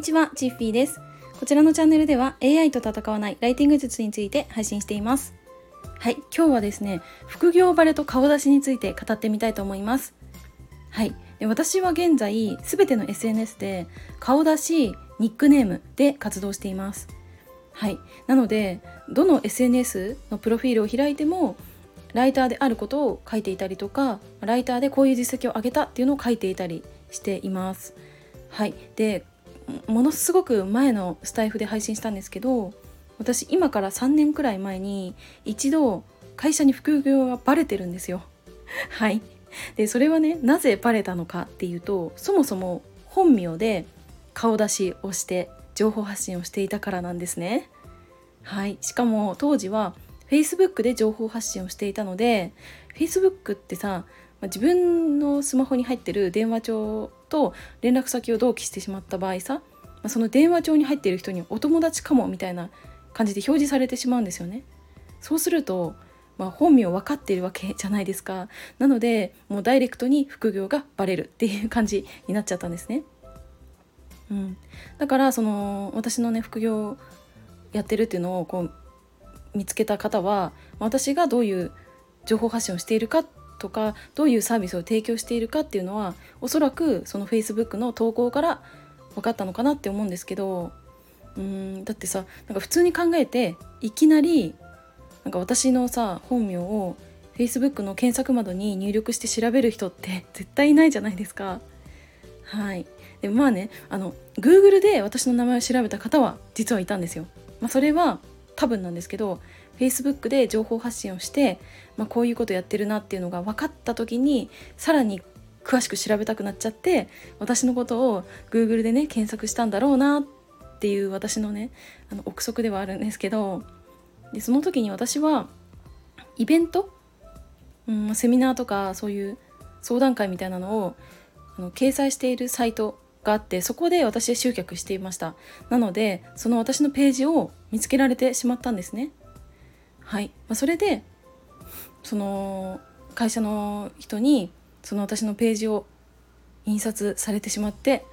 にちは、チッフィーです。こちらのチャンネルでは AI と戦わないライティング術について配信しています。はい、今日はですね、副業バレと顔出しについて語ってみたいと思います。はい、私は現在、すべての SNS で顔出し、ニックネームで活動しています。はい、なので、どの SNS のプロフィールを開いても、ライターであることを書いていたりとかライターでこういう実績を上げたっていうのを書いていたりしています。はい、でものすごく前のスタイフで配信したんですけど私今から3年くらい前に一度会社に副業がバレてるんですよ。はいでそれはねなぜバレたのかっていうとそもそも本名で顔出しをして情報発信をしていたからなんですね。はいしかも当時は Facebook で情報発信をしていたので Facebook ってさ自分のスマホに入ってる電話帳と連絡先を同期してしまった場合さその電話帳に入っている人にお友達かもみたいな感じで表示されてしまうんですよね。そうすると、まあ、本名分かっているわけじゃないですか。なのでもうダイレクトに副業がバレるっていう感じになっちゃったんですね。うん、だからその私のね副業やってるっていうのをこう見つけた方は私がどういう情報発信をしているかとかどういうサービスを提供しているかっていうのはおそらくその Facebook の投稿から分かったのかなって思うんですけどうんだってさなんか普通に考えていきなりなんか私のさ本名を Facebook の検索窓に入力して調べる人って 絶対いないじゃないですか。はいでもまあねあの Google で私の名前を調べた方は実はいたんですよ。まあ、それは多分なんですけど Facebook で情報発信をして、まあ、こういうことやってるなっていうのが分かった時にさらに詳しく調べたくなっちゃって私のことを Google でね検索したんだろうなっていう私のねあの憶測ではあるんですけどでその時に私はイベント、うん、セミナーとかそういう相談会みたいなのをあの掲載しているサイトがあってそこで私集客していました。なのでその私のページを見つけられてしまったんですね。はい、まあ、それでその会社の人にその私のページを印刷されてしまって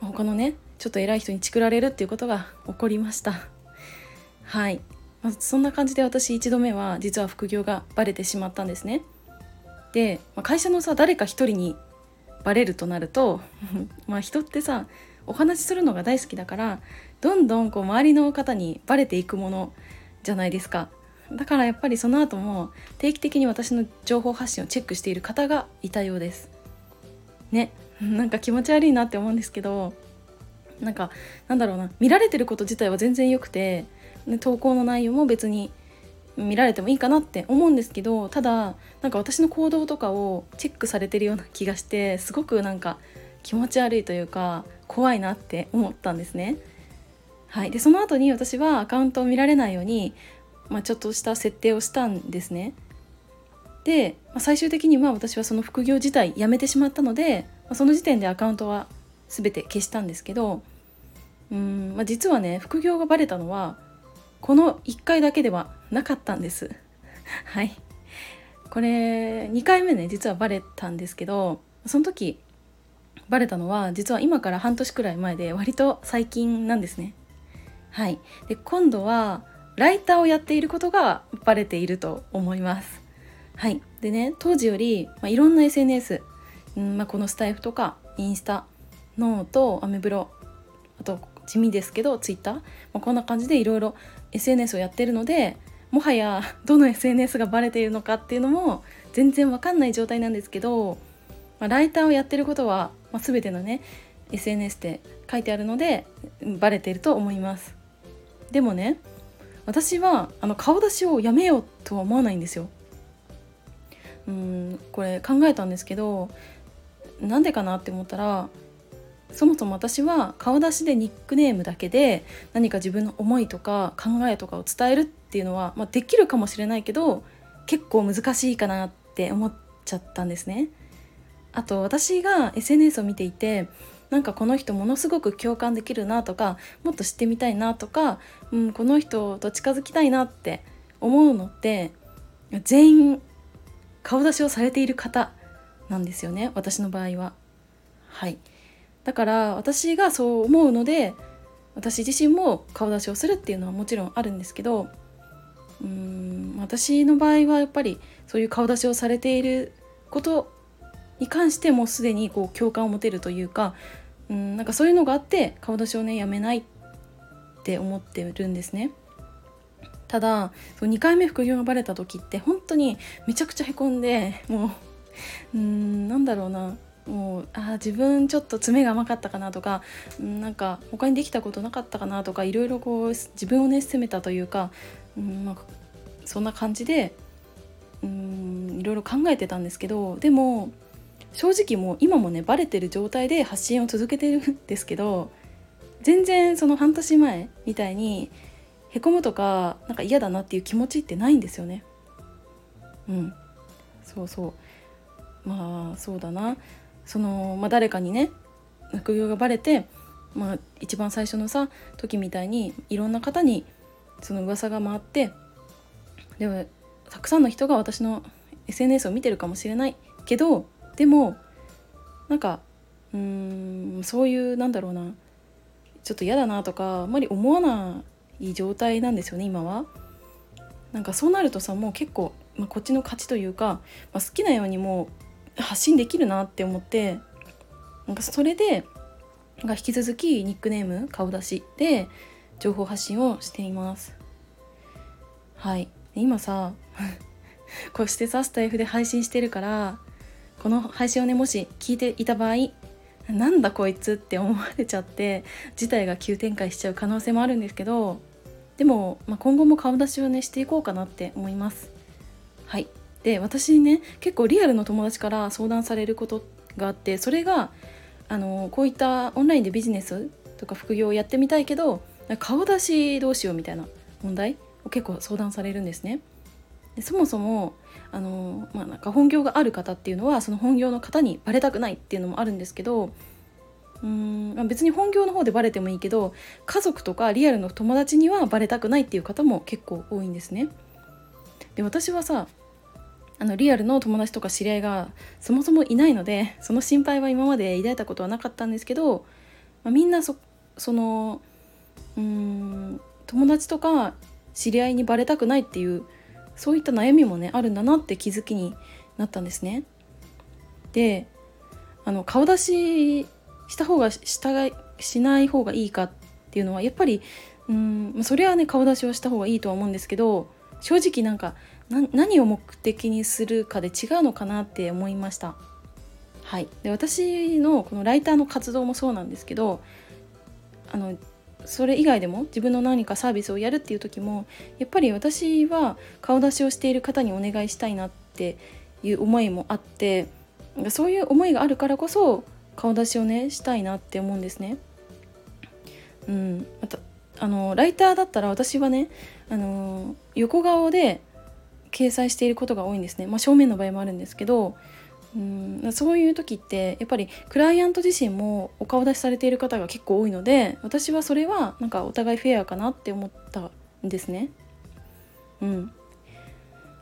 他のねちょっと偉い人にチクられるっていうことが起こりました。はい、まあ、そんな感じで私1度目は実は副業がバレてしまったんですね。で、まあ、会社のさ誰か一人にバレるとなると まあ人ってさお話しするのが大好きだからどんどんこう周りの方にバレていくものじゃないですか。だからやっぱりその後も定期的に私の情報発信をチェックしている方がいたようです。ね。なんか気持ち悪いなって思うんですけどなんかなんだろうな見られてること自体は全然良くて、投稿の内容も別に見られてもいいかなって思うんですけどただなんか私の行動とかをチェックされてるような気がしてすごくなんか気持ち悪いというか怖いなって思ったんですね。はい、でその後に私はアカウントを見られないようにまあ、ちょっとした設定をしたんですね。で、まあ、最終的には私はその副業自体やめてしまったので、まあ、その時点でアカウントは全て消したんですけどうん、まあ、実はね副業がバレたのはこの1回だけではなかったんです。はいこれ2回目ね実はバレたんですけどその時バレたのは実は今から半年くらい前で割と最近なんですね。はい、で今度はライターをやっていることがバレていると思います。はい、でね当時より、まあ、いろんな SNS、うんまあ、このスタイフとかインスタノートアメブロあと地味ですけどツイッター、まあ、こんな感じでいろいろ SNS をやってるのでもはやどの SNS がバレているのかっていうのも全然わかんない状態なんですけど、まあ、ライターをやってることは、まあ、全てのね SNS で書いてあるのでバレていると思いますでもね私はあの顔出しをやめようとは思わないんですよ。うんこれ考えたんですけどなんでかなって思ったらそもそも私は顔出しでニックネームだけで何か自分の思いとか考えとかを伝えるっていうのは、まあ、できるかもしれないけど結構難しいかなって思っちゃったんですね。あと私が SNS を見ていてなんかこの人ものすごく共感できるなとかもっと知ってみたいなとか、うん、この人と近づきたいなって思うのって全員顔出しをされている方なんですよね私の場合は。はいだから私がそう思うので私自身も顔出しをするっていうのはもちろんあるんですけどうーん私の場合はやっぱりそういう顔出しをされていることに関してもすでにこう共感を持てるというかうんなんかそういうのがあって顔出しをねやめないって思ってるんですね。ただ2回目副業がバレた時って本当にめちゃくちゃへこんでもううんなんだろうなもうあ自分ちょっと爪が甘かったかなとかんなんか他にできたことなかったかなとかいろいろこう自分をね責めたというかうんまあそんな感じでうんいろいろ考えてたんですけどでも正直もう今もねバレてる状態で発信を続けてるんですけど全然その半年前みたいにへこむとかなんか嫌だなっていう気持ちってないんですよね。うん。そうそう。まあそうだな。その、まあ、誰かにね副業がバレて、まあ、一番最初のさ時みたいにいろんな方にその噂が回ってでもたくさんの人が私の SNS を見てるかもしれないけどでもなんかうーんそういうなんだろうなちょっと嫌だなとかあんまり思わない状態なんですよね今は。なんかそうなるとさもう結構、まあ、こっちの勝ちというか、まあ、好きなようにもう発信できるなって思ってなんかそれでなんか引き続きニックネーム顔出しで情報発信をしています。はい今さ こうしてさスタイフで配信してるからこの配信をねもし聞いていた場合なんだこいつって思われちゃって事態が急展開しちゃう可能性もあるんですけどでも、まあ、今後も顔出しをねしていこうかなって思います。はい。で私にね結構リアルの友達から相談されることがあってそれがあのこういったオンラインでビジネスとか副業をやってみたいけど顔出しどうしようみたいな問題を結構相談されるんですね。でそもそもあの、まあ、なんか本業がある方っていうのはその本業の方にバレたくないっていうのもあるんですけどうん別に本業の方でバレてもいいけど家族とかリアルの友達にはバレたくないっていう方も結構多いんですね。で私はさあのリアルの友達とか知り合いがそもそもいないのでその心配は今まで抱いたことはなかったんですけど、まあ、みんなそそのうーん友達とか知り合いにバレたくないっていうそういった悩みもねあるんだなって気づきになったんですね。であの顔出しした方がしたしない方がいいかっていうのはやっぱりうんそれはね顔出しをした方がいいとは思うんですけど正直なんか何を目的にするかで違うのかなって思いました。はい、で私のこのライターの活動もそうなんですけどあのそれ以外でも自分の何かサービスをやるっていう時もやっぱり私は顔出しをしている方にお願いしたいなっていう思いもあってそういう思いがあるからこそ顔出しをねしたいなって思うんですね。うん、またあのライターだったら私はねあの横顔で掲載していることが多いんですね、まあ、正面の場合もあるんですけどうんそういう時ってやっぱりクライアント自身もお顔出しされている方が結構多いので私はそれはなんかお互いフェアかなって思ったんですね。うん、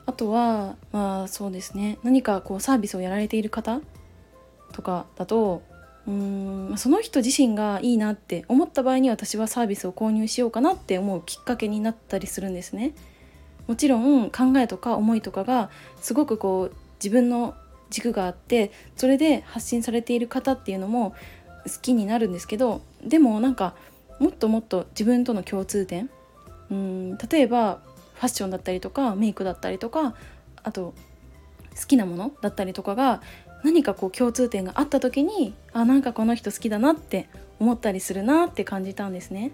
あとはまあそうですね何かこうサービスをやられている方とかだとうんその人自身がいいなって思った場合に私はサービスを購入しようかなって思うきっかけになったりするんですね。もちろん考えとか思いとかがすごくこう自分の軸があってそれで発信されている方っていうのも好きになるんですけどでもなんかもっともっと自分との共通点うん例えばファッションだったりとかメイクだったりとかあと好きなものだったりとかが何かこう共通点があった時にあなんかこの人好きだなって思ったりするなって感じたんですね。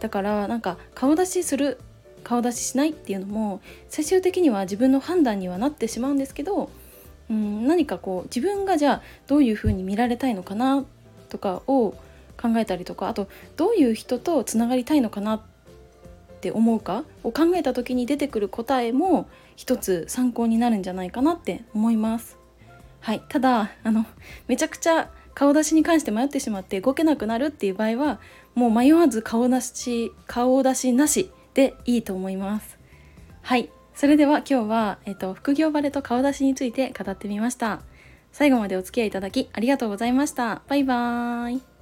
だからなんか顔出しする顔出ししないっていうのも最終的には自分の判断にはなってしまうんですけどうん何かこう自分がじゃあどういうふうに見られたいのかなとかを考えたりとかあとどういう人とつながりたいのかなって思うかを考えた時に出てくる答えも一つ参考になるんじゃないかなって思います。はい、ただあのめちゃくちゃ顔出しに関して迷ってしまって動けなくなるっていう場合はもう迷わず顔出し顔出しなしでいいと思います。はいそれでは今日は、えっと、副業バレと顔出しについて語ってみました。最後までお付き合いいただきありがとうございましたバイバーイ